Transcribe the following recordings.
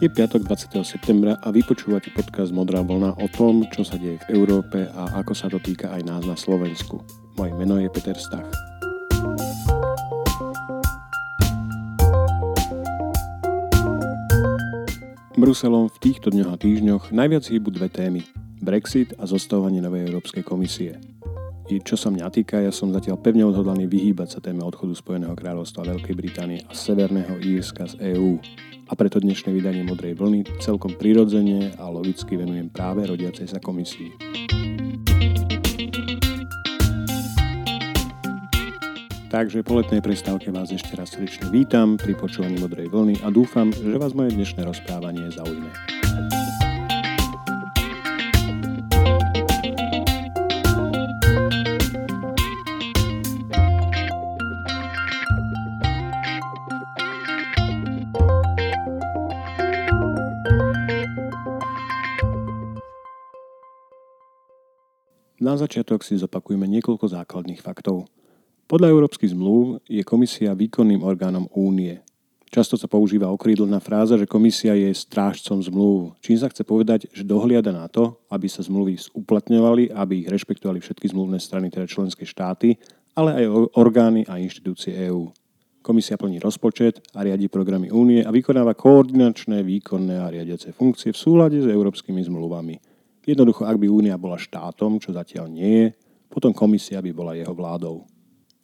Je piatok 20. septembra a vypočúvate podcast Modrá vlna o tom, čo sa deje v Európe a ako sa to týka aj nás na Slovensku. Moje meno je Peter Stach. Bruselom v týchto dňoch a týždňoch najviac hýbu dve témy. Brexit a zostavovanie novej Európskej komisie. I čo sa mňa týka, ja som zatiaľ pevne odhodlaný vyhýbať sa téme odchodu Spojeného kráľovstva Veľkej Británie a Severného Írska z EÚ a preto dnešné vydanie Modrej vlny celkom prirodzene a logicky venujem práve rodiacej sa komisii. Takže po letnej prestávke vás ešte raz srdečne vítam pri počúvaní Modrej vlny a dúfam, že vás moje dnešné rozprávanie zaujme. Na začiatok si zopakujeme niekoľko základných faktov. Podľa európskych zmluv je komisia výkonným orgánom únie. Často sa používa okrídlená fráza, že komisia je strážcom zmluv, čím sa chce povedať, že dohliada na to, aby sa zmluvy uplatňovali, aby ich rešpektovali všetky zmluvné strany, teda členské štáty, ale aj orgány a inštitúcie EÚ. Komisia plní rozpočet a riadi programy únie a vykonáva koordinačné, výkonné a riadiace funkcie v súlade s európskymi zmluvami – Jednoducho, ak by Únia bola štátom, čo zatiaľ nie je, potom komisia by bola jeho vládou.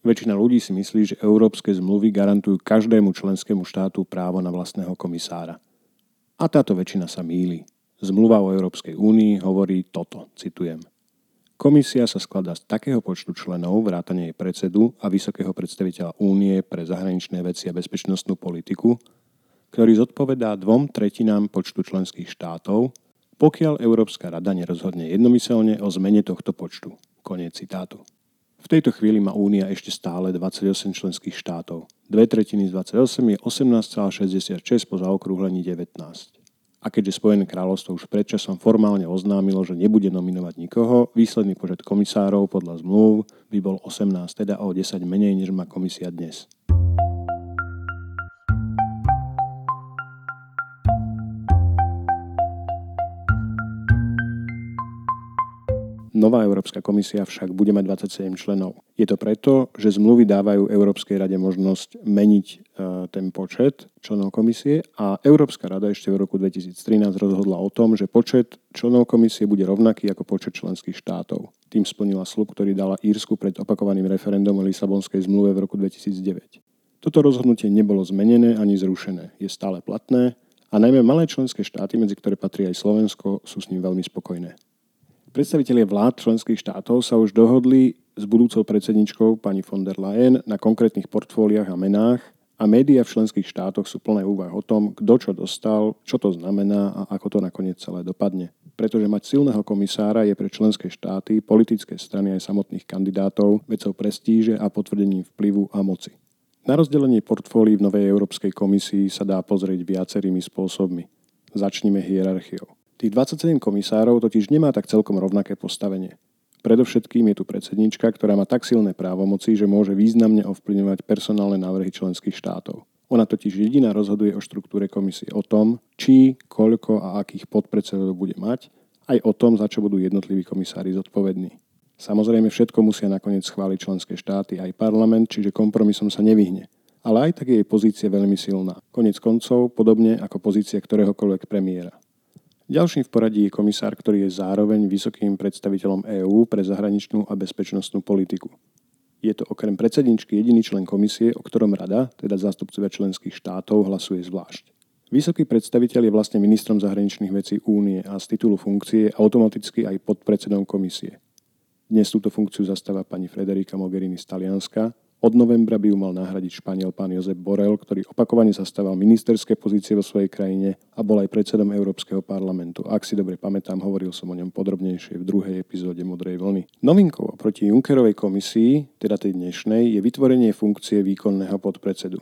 Väčšina ľudí si myslí, že európske zmluvy garantujú každému členskému štátu právo na vlastného komisára. A táto väčšina sa míli. Zmluva o Európskej únii hovorí toto, citujem. Komisia sa skladá z takého počtu členov, vrátane jej predsedu a vysokého predstaviteľa únie pre zahraničné veci a bezpečnostnú politiku, ktorý zodpovedá dvom tretinám počtu členských štátov pokiaľ Európska rada nerozhodne jednomyselne o zmene tohto počtu. Koniec citátu. V tejto chvíli má Únia ešte stále 28 členských štátov. Dve tretiny z 28 je 18,66 po zaokrúhlení 19. A keďže Spojené kráľovstvo už predčasom formálne oznámilo, že nebude nominovať nikoho, výsledný počet komisárov podľa zmluv by bol 18, teda o 10 menej, než má komisia dnes. Nová Európska komisia však bude mať 27 členov. Je to preto, že zmluvy dávajú Európskej rade možnosť meniť e, ten počet členov komisie a Európska rada ešte v roku 2013 rozhodla o tom, že počet členov komisie bude rovnaký ako počet členských štátov. Tým splnila slub, ktorý dala Írsku pred opakovaným referendum o Lisabonskej zmluve v roku 2009. Toto rozhodnutie nebolo zmenené ani zrušené. Je stále platné a najmä malé členské štáty, medzi ktoré patrí aj Slovensko, sú s ním veľmi spokojné. Predstavitelia vlád členských štátov sa už dohodli s budúcou predsedničkou pani von der Leyen na konkrétnych portfóliách a menách a médiá v členských štátoch sú plné úvah o tom, kto čo dostal, čo to znamená a ako to nakoniec celé dopadne. Pretože mať silného komisára je pre členské štáty, politické strany aj samotných kandidátov vecou prestíže a potvrdením vplyvu a moci. Na rozdelenie portfólií v Novej Európskej komisii sa dá pozrieť viacerými spôsobmi. Začnime hierarchiou. Tých 27 komisárov totiž nemá tak celkom rovnaké postavenie. Predovšetkým je tu predsednička, ktorá má tak silné právomoci, že môže významne ovplyvňovať personálne návrhy členských štátov. Ona totiž jediná rozhoduje o štruktúre komisie, o tom, či, koľko a akých podpredsedov bude mať, aj o tom, za čo budú jednotliví komisári zodpovední. Samozrejme, všetko musia nakoniec schváliť členské štáty aj parlament, čiže kompromisom sa nevyhne. Ale aj tak je jej pozícia veľmi silná. Konec koncov, podobne ako pozícia ktoréhokoľvek premiéra. Ďalším v poradí je komisár, ktorý je zároveň vysokým predstaviteľom EÚ pre zahraničnú a bezpečnostnú politiku. Je to okrem predsedničky jediný člen komisie, o ktorom rada, teda zástupcovia členských štátov, hlasuje zvlášť. Vysoký predstaviteľ je vlastne ministrom zahraničných vecí únie a z titulu funkcie automaticky aj podpredsedom komisie. Dnes túto funkciu zastáva pani Frederika Mogherini z Talianska, od novembra by ju mal nahradiť Španiel pán Jozef Borel, ktorý opakovane zastával ministerské pozície vo svojej krajine a bol aj predsedom Európskeho parlamentu. Ak si dobre pamätám, hovoril som o ňom podrobnejšie v druhej epizóde Modrej vlny. Novinkou oproti Junckerovej komisii, teda tej dnešnej, je vytvorenie funkcie výkonného podpredsedu.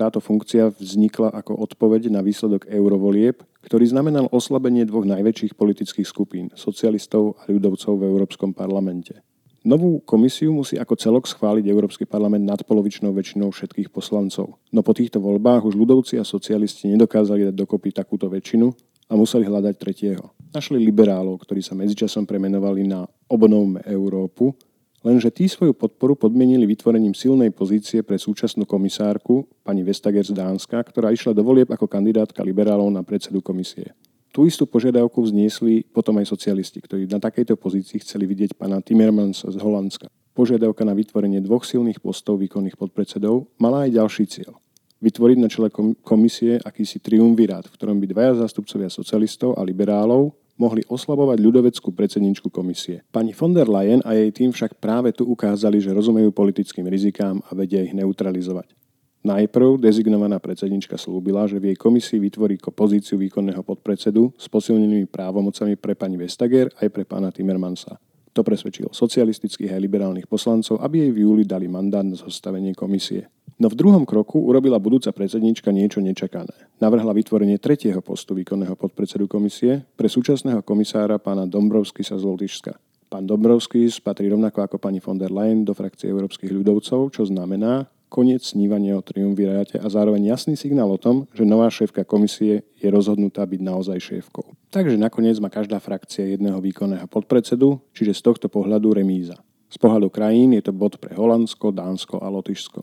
Táto funkcia vznikla ako odpoveď na výsledok eurovolieb, ktorý znamenal oslabenie dvoch najväčších politických skupín, socialistov a ľudovcov v Európskom parlamente. Novú komisiu musí ako celok schváliť Európsky parlament nadpolovičnou väčšinou všetkých poslancov. No po týchto voľbách už ľudovci a socialisti nedokázali dať dokopy takúto väčšinu a museli hľadať tretieho. Našli liberálov, ktorí sa medzičasom premenovali na Obnovme Európu, lenže tí svoju podporu podmienili vytvorením silnej pozície pre súčasnú komisárku, pani Vestager z Dánska, ktorá išla do volieb ako kandidátka liberálov na predsedu komisie. Tú istú požiadavku vzniesli potom aj socialisti, ktorí na takejto pozícii chceli vidieť pána Timmermansa z Holandska. Požiadavka na vytvorenie dvoch silných postov výkonných podpredsedov mala aj ďalší cieľ. Vytvoriť na čele komisie akýsi triumvirát, v ktorom by dvaja zástupcovia socialistov a liberálov mohli oslabovať ľudoveckú predsedničku komisie. Pani von der Leyen a jej tým však práve tu ukázali, že rozumejú politickým rizikám a vedia ich neutralizovať. Najprv dezignovaná predsednička slúbila, že v jej komisii vytvorí pozíciu výkonného podpredsedu s posilnenými právomocami pre pani Vestager aj pre pána Timmermansa. To presvedčilo socialistických aj liberálnych poslancov, aby jej v júli dali mandát na zostavenie komisie. No v druhom kroku urobila budúca predsednička niečo nečakané. Navrhla vytvorenie tretieho postu výkonného podpredsedu komisie pre súčasného komisára pána Dombrovsky sa z Lotyšska. Pán Dombrovský patrí rovnako ako pani von der Leyen do frakcie európskych ľudovcov, čo znamená, koniec snívania o triumviráte a zároveň jasný signál o tom, že nová šéfka komisie je rozhodnutá byť naozaj šéfkou. Takže nakoniec má každá frakcia jedného výkonného podpredsedu, čiže z tohto pohľadu remíza. Z pohľadu krajín je to bod pre Holandsko, Dánsko a Lotyšsko.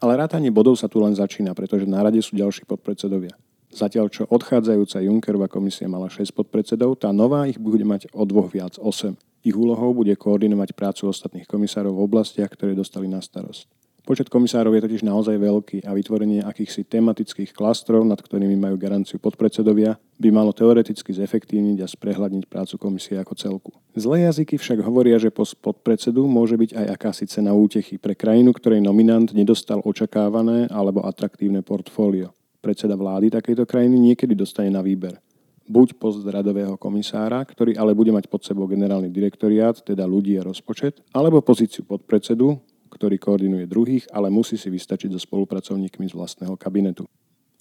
Ale rátanie bodov sa tu len začína, pretože na rade sú ďalší podpredsedovia. Zatiaľ čo odchádzajúca Junckerová komisia mala 6 podpredsedov, tá nová ich bude mať o dvoch viac 8. Ich úlohou bude koordinovať prácu ostatných komisárov v oblastiach, ktoré dostali na starosť. Počet komisárov je totiž naozaj veľký a vytvorenie akýchsi tematických klastrov, nad ktorými majú garanciu podpredsedovia, by malo teoreticky zefektívniť a sprehľadniť prácu komisie ako celku. Zlé jazyky však hovoria, že post podpredsedu môže byť aj akási cena útechy pre krajinu, ktorej nominant nedostal očakávané alebo atraktívne portfólio. Predseda vlády takejto krajiny niekedy dostane na výber buď post radového komisára, ktorý ale bude mať pod sebou generálny direktoriát, teda ľudí a rozpočet, alebo pozíciu podpredsedu, ktorý koordinuje druhých, ale musí si vystačiť so spolupracovníkmi z vlastného kabinetu.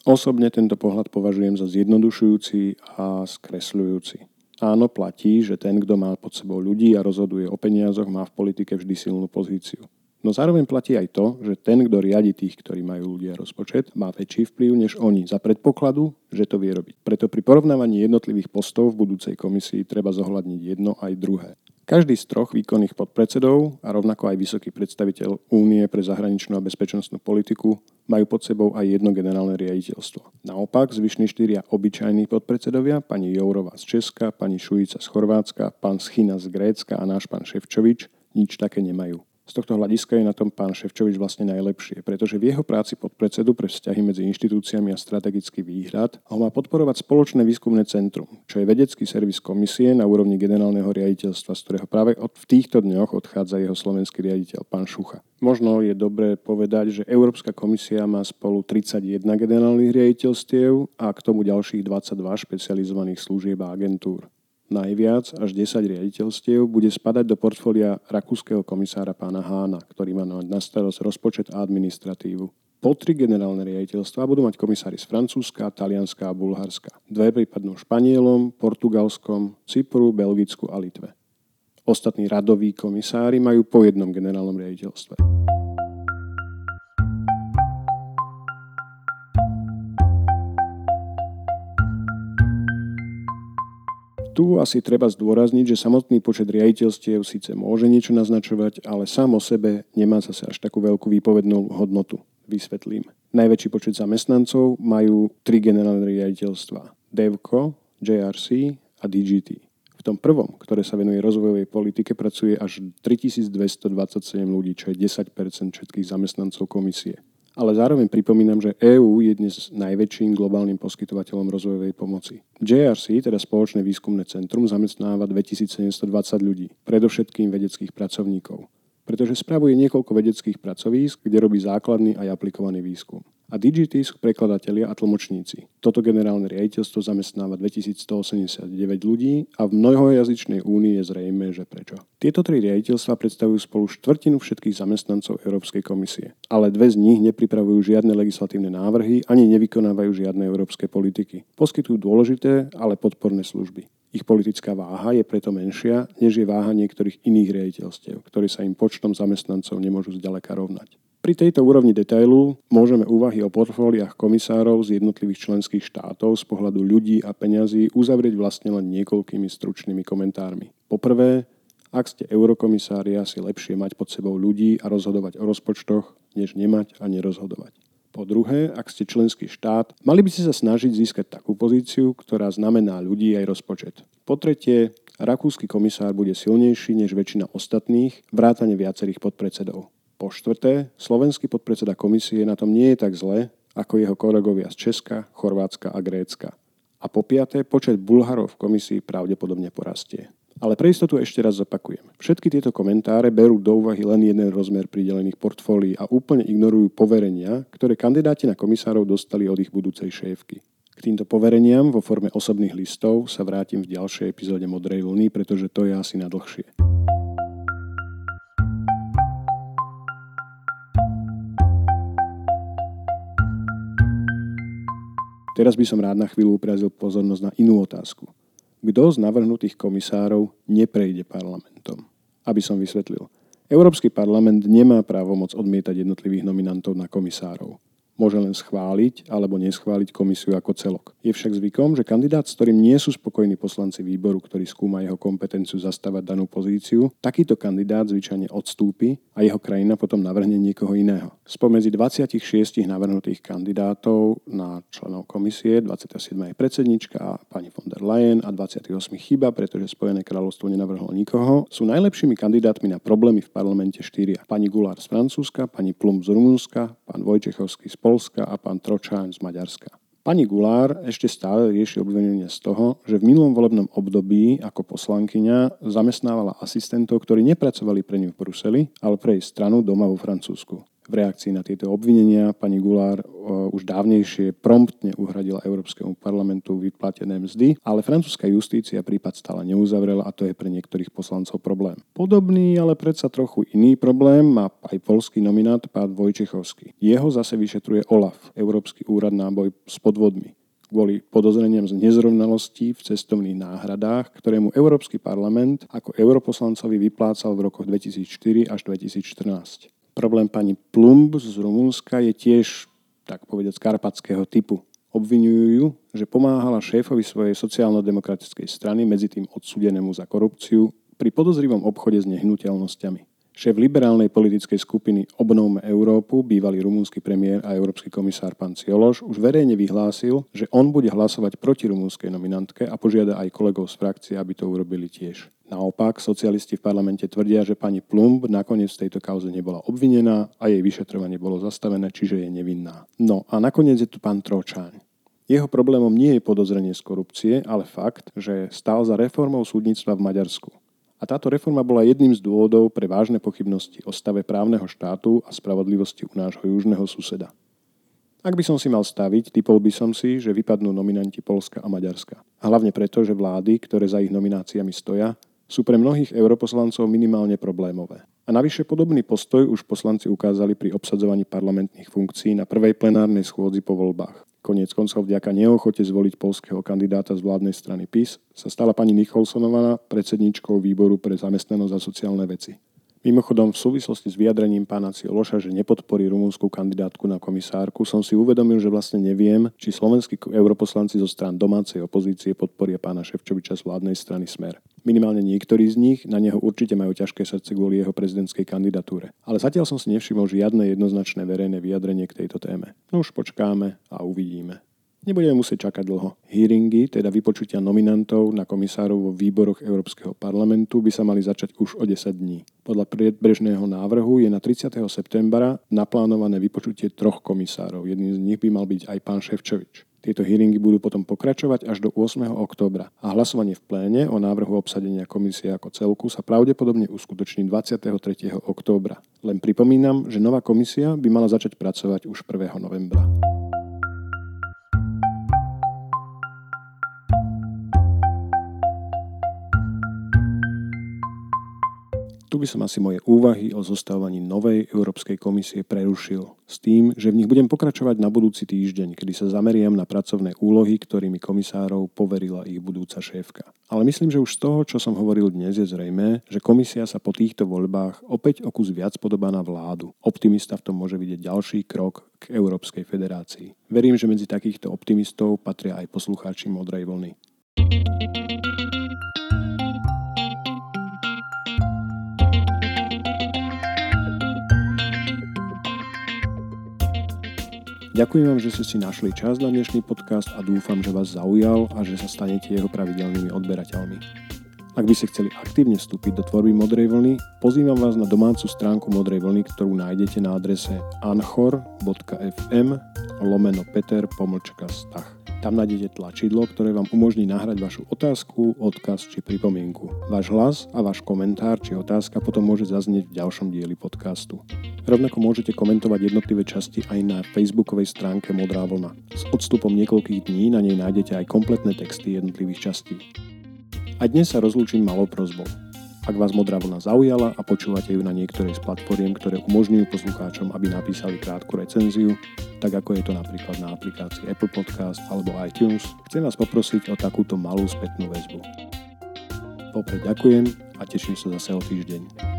Osobne tento pohľad považujem za zjednodušujúci a skresľujúci. Áno, platí, že ten, kto má pod sebou ľudí a rozhoduje o peniazoch, má v politike vždy silnú pozíciu. No zároveň platí aj to, že ten, kto riadi tých, ktorí majú ľudia rozpočet, má väčší vplyv než oni, za predpokladu, že to vie robiť. Preto pri porovnávaní jednotlivých postov v budúcej komisii treba zohľadniť jedno aj druhé. Každý z troch výkonných podpredsedov a rovnako aj vysoký predstaviteľ Únie pre zahraničnú a bezpečnostnú politiku majú pod sebou aj jedno generálne riaditeľstvo. Naopak, zvyšní štyria obyčajní podpredsedovia, pani Jourova z Česka, pani Šujica z Chorvátska, pán Schina z Grécka a náš pán Ševčovič, nič také nemajú. Z tohto hľadiska je na tom pán Ševčovič vlastne najlepšie, pretože v jeho práci pod predsedu pre vzťahy medzi inštitúciami a strategický výhľad ho má podporovať spoločné výskumné centrum, čo je vedecký servis komisie na úrovni generálneho riaditeľstva, z ktorého práve od, v týchto dňoch odchádza jeho slovenský riaditeľ, pán Šucha. Možno je dobré povedať, že Európska komisia má spolu 31 generálnych riaditeľstiev a k tomu ďalších 22 špecializovaných služieb a agentúr. Najviac, až 10 riaditeľstiev, bude spadať do portfólia rakúskeho komisára pána Hána, ktorý má na starosť rozpočet a administratívu. Po tri generálne riaditeľstva budú mať komisári z Francúzska, Talianska a Bulharska. Dve prípadnú Španielom, Portugalskom, Cypru, Belgicku a Litve. Ostatní radoví komisári majú po jednom generálnom riaditeľstve. Tu asi treba zdôrazniť, že samotný počet riaditeľstiev síce môže niečo naznačovať, ale sám o sebe nemá zase až takú veľkú výpovednú hodnotu. Vysvetlím. Najväčší počet zamestnancov majú tri generálne riaditeľstva. DEVCO, JRC a DGT. V tom prvom, ktoré sa venuje rozvojovej politike, pracuje až 3227 ľudí, čo je 10% všetkých zamestnancov komisie. Ale zároveň pripomínam, že EÚ je dnes najväčším globálnym poskytovateľom rozvojovej pomoci. JRC, teda spoločné výskumné centrum, zamestnáva 2720 ľudí, predovšetkým vedeckých pracovníkov pretože spravuje niekoľko vedeckých pracovísk, kde robí základný aj aplikovaný výskum a Digity sú prekladatelia a tlmočníci. Toto generálne riaditeľstvo zamestnáva 2189 ľudí a v mnohojazyčnej únii je zrejme, že prečo. Tieto tri riaditeľstva predstavujú spolu štvrtinu všetkých zamestnancov Európskej komisie, ale dve z nich nepripravujú žiadne legislatívne návrhy ani nevykonávajú žiadne európske politiky. Poskytujú dôležité, ale podporné služby. Ich politická váha je preto menšia, než je váha niektorých iných riaditeľstiev, ktorí sa im počtom zamestnancov nemôžu zďaleka rovnať. Pri tejto úrovni detailu môžeme úvahy o portfóliách komisárov z jednotlivých členských štátov z pohľadu ľudí a peňazí uzavrieť vlastne len niekoľkými stručnými komentármi. Poprvé, ak ste eurokomisári, asi lepšie mať pod sebou ľudí a rozhodovať o rozpočtoch, než nemať a nerozhodovať. Po druhé, ak ste členský štát, mali by ste sa snažiť získať takú pozíciu, ktorá znamená ľudí aj rozpočet. Po tretie, rakúsky komisár bude silnejší než väčšina ostatných, vrátane viacerých podpredsedov. Po štvrté, slovenský podpredseda komisie na tom nie je tak zle, ako jeho kolegovia z Česka, Chorvátska a Grécka. A po piaté, počet Bulharov v komisii pravdepodobne porastie. Ale pre istotu ešte raz zopakujem. Všetky tieto komentáre berú do úvahy len jeden rozmer pridelených portfólií a úplne ignorujú poverenia, ktoré kandidáti na komisárov dostali od ich budúcej šéfky. K týmto povereniam vo forme osobných listov sa vrátim v ďalšej epizóde Modrej vlny, pretože to je asi na dlhšie. Teraz by som rád na chvíľu uprazil pozornosť na inú otázku. Kto z navrhnutých komisárov neprejde parlamentom? Aby som vysvetlil. Európsky parlament nemá právomoc odmietať jednotlivých nominantov na komisárov môže len schváliť alebo neschváliť komisiu ako celok. Je však zvykom, že kandidát, s ktorým nie sú spokojní poslanci výboru, ktorí skúma jeho kompetenciu zastávať danú pozíciu, takýto kandidát zvyčajne odstúpi a jeho krajina potom navrhne niekoho iného. Spomedzi 26 navrhnutých kandidátov na členov komisie 27 je predsednička pani von der Leyen a 28 chyba, pretože Spojené kráľovstvo nenavrhlo nikoho, sú najlepšími kandidátmi na problémy v parlamente štyria. Pani Gulár z Francúzska, pani Plum z Rumunska, pán Vojčechovský z Polska a pán Tročán z Maďarska. Pani Gulár ešte stále rieši obvinenie z toho, že v minulom volebnom období ako poslankyňa zamestnávala asistentov, ktorí nepracovali pre ňu v Bruseli, ale pre jej stranu doma vo Francúzsku. V reakcii na tieto obvinenia pani Gulár už dávnejšie promptne uhradila Európskemu parlamentu vyplatené mzdy, ale francúzska justícia prípad stále neuzavrela a to je pre niektorých poslancov problém. Podobný, ale predsa trochu iný problém má aj polský nominát pán Vojčechovský. Jeho zase vyšetruje OLAF, Európsky úrad na boj s podvodmi kvôli podozreniam z nezrovnalostí v cestovných náhradách, ktorému Európsky parlament ako europoslancovi vyplácal v rokoch 2004 až 2014. Problém pani Plumb z Rumunska je tiež, tak povedať, karpatského typu. Obvinujú ju, že pomáhala šéfovi svojej sociálno-demokratickej strany, medzi tým odsudenému za korupciu, pri podozrivom obchode s nehnuteľnosťami. Šéf liberálnej politickej skupiny Obnovme Európu, bývalý rumúnsky premiér a európsky komisár pán Ciološ, už verejne vyhlásil, že on bude hlasovať proti rumúnskej nominantke a požiada aj kolegov z frakcie, aby to urobili tiež. Naopak, socialisti v parlamente tvrdia, že pani Plumb nakoniec v tejto kauze nebola obvinená a jej vyšetrovanie bolo zastavené, čiže je nevinná. No a nakoniec je tu pán Tročáň. Jeho problémom nie je podozrenie z korupcie, ale fakt, že stál za reformou súdnictva v Maďarsku. A táto reforma bola jedným z dôvodov pre vážne pochybnosti o stave právneho štátu a spravodlivosti u nášho južného suseda. Ak by som si mal staviť, typol by som si, že vypadnú nominanti Polska a Maďarska. Hlavne preto, že vlády, ktoré za ich nomináciami stoja, sú pre mnohých europoslancov minimálne problémové. A navyše podobný postoj už poslanci ukázali pri obsadzovaní parlamentných funkcií na prvej plenárnej schôdzi po voľbách. Koniec koncov vďaka neochote zvoliť polského kandidáta z vládnej strany PIS sa stala pani Nicholsonová predsedničkou výboru pre zamestnanosť a sociálne veci. Mimochodom, v súvislosti s vyjadrením pána Ciološa, že nepodporí rumúnsku kandidátku na komisárku, som si uvedomil, že vlastne neviem, či slovenskí europoslanci zo strán domácej opozície podporia pána Ševčoviča z vládnej strany Smer. Minimálne niektorí z nich na neho určite majú ťažké srdce kvôli jeho prezidentskej kandidatúre. Ale zatiaľ som si nevšimol žiadne jednoznačné verejné vyjadrenie k tejto téme. No už počkáme a uvidíme. Nebudeme musieť čakať dlho. Hearingy, teda vypočutia nominantov na komisárov vo výboroch Európskeho parlamentu, by sa mali začať už o 10 dní. Podľa predbežného návrhu je na 30. septembra naplánované vypočutie troch komisárov. Jedným z nich by mal byť aj pán Ševčovič. Tieto hearingy budú potom pokračovať až do 8. októbra a hlasovanie v pléne o návrhu obsadenia komisie ako celku sa pravdepodobne uskutoční 23. októbra. Len pripomínam, že nová komisia by mala začať pracovať už 1. novembra. Tu by som asi moje úvahy o zostavovaní novej Európskej komisie prerušil s tým, že v nich budem pokračovať na budúci týždeň, kedy sa zameriam na pracovné úlohy, ktorými komisárov poverila ich budúca šéfka. Ale myslím, že už z toho, čo som hovoril dnes, je zrejme, že komisia sa po týchto voľbách opäť o kus viac podobá na vládu. Optimista v tom môže vidieť ďalší krok k Európskej federácii. Verím, že medzi takýchto optimistov patria aj poslucháči Modrej vlny. Ďakujem vám, že ste si našli čas na dnešný podcast a dúfam, že vás zaujal a že sa stanete jeho pravidelnými odberateľmi. Ak by ste chceli aktívne vstúpiť do tvorby Modrej vlny, pozývam vás na domácu stránku Modrej vlny, ktorú nájdete na adrese anchor.fm lomeno peter pomlčka stach. Tam nájdete tlačidlo, ktoré vám umožní nahrať vašu otázku, odkaz či pripomienku. Váš hlas a váš komentár či otázka potom môže zaznieť v ďalšom dieli podcastu. Rovnako môžete komentovať jednotlivé časti aj na facebookovej stránke Modrá vlna. S odstupom niekoľkých dní na nej nájdete aj kompletné texty jednotlivých častí. A dnes sa rozlúčim malou prozbou. Ak vás Modrá vlna zaujala a počúvate ju na niektorej z platformiem, ktoré umožňujú poslucháčom, aby napísali krátku recenziu, tak ako je to napríklad na aplikácii Apple Podcast alebo iTunes, chcem vás poprosiť o takúto malú spätnú väzbu. Popred ďakujem a teším sa zase o týždeň.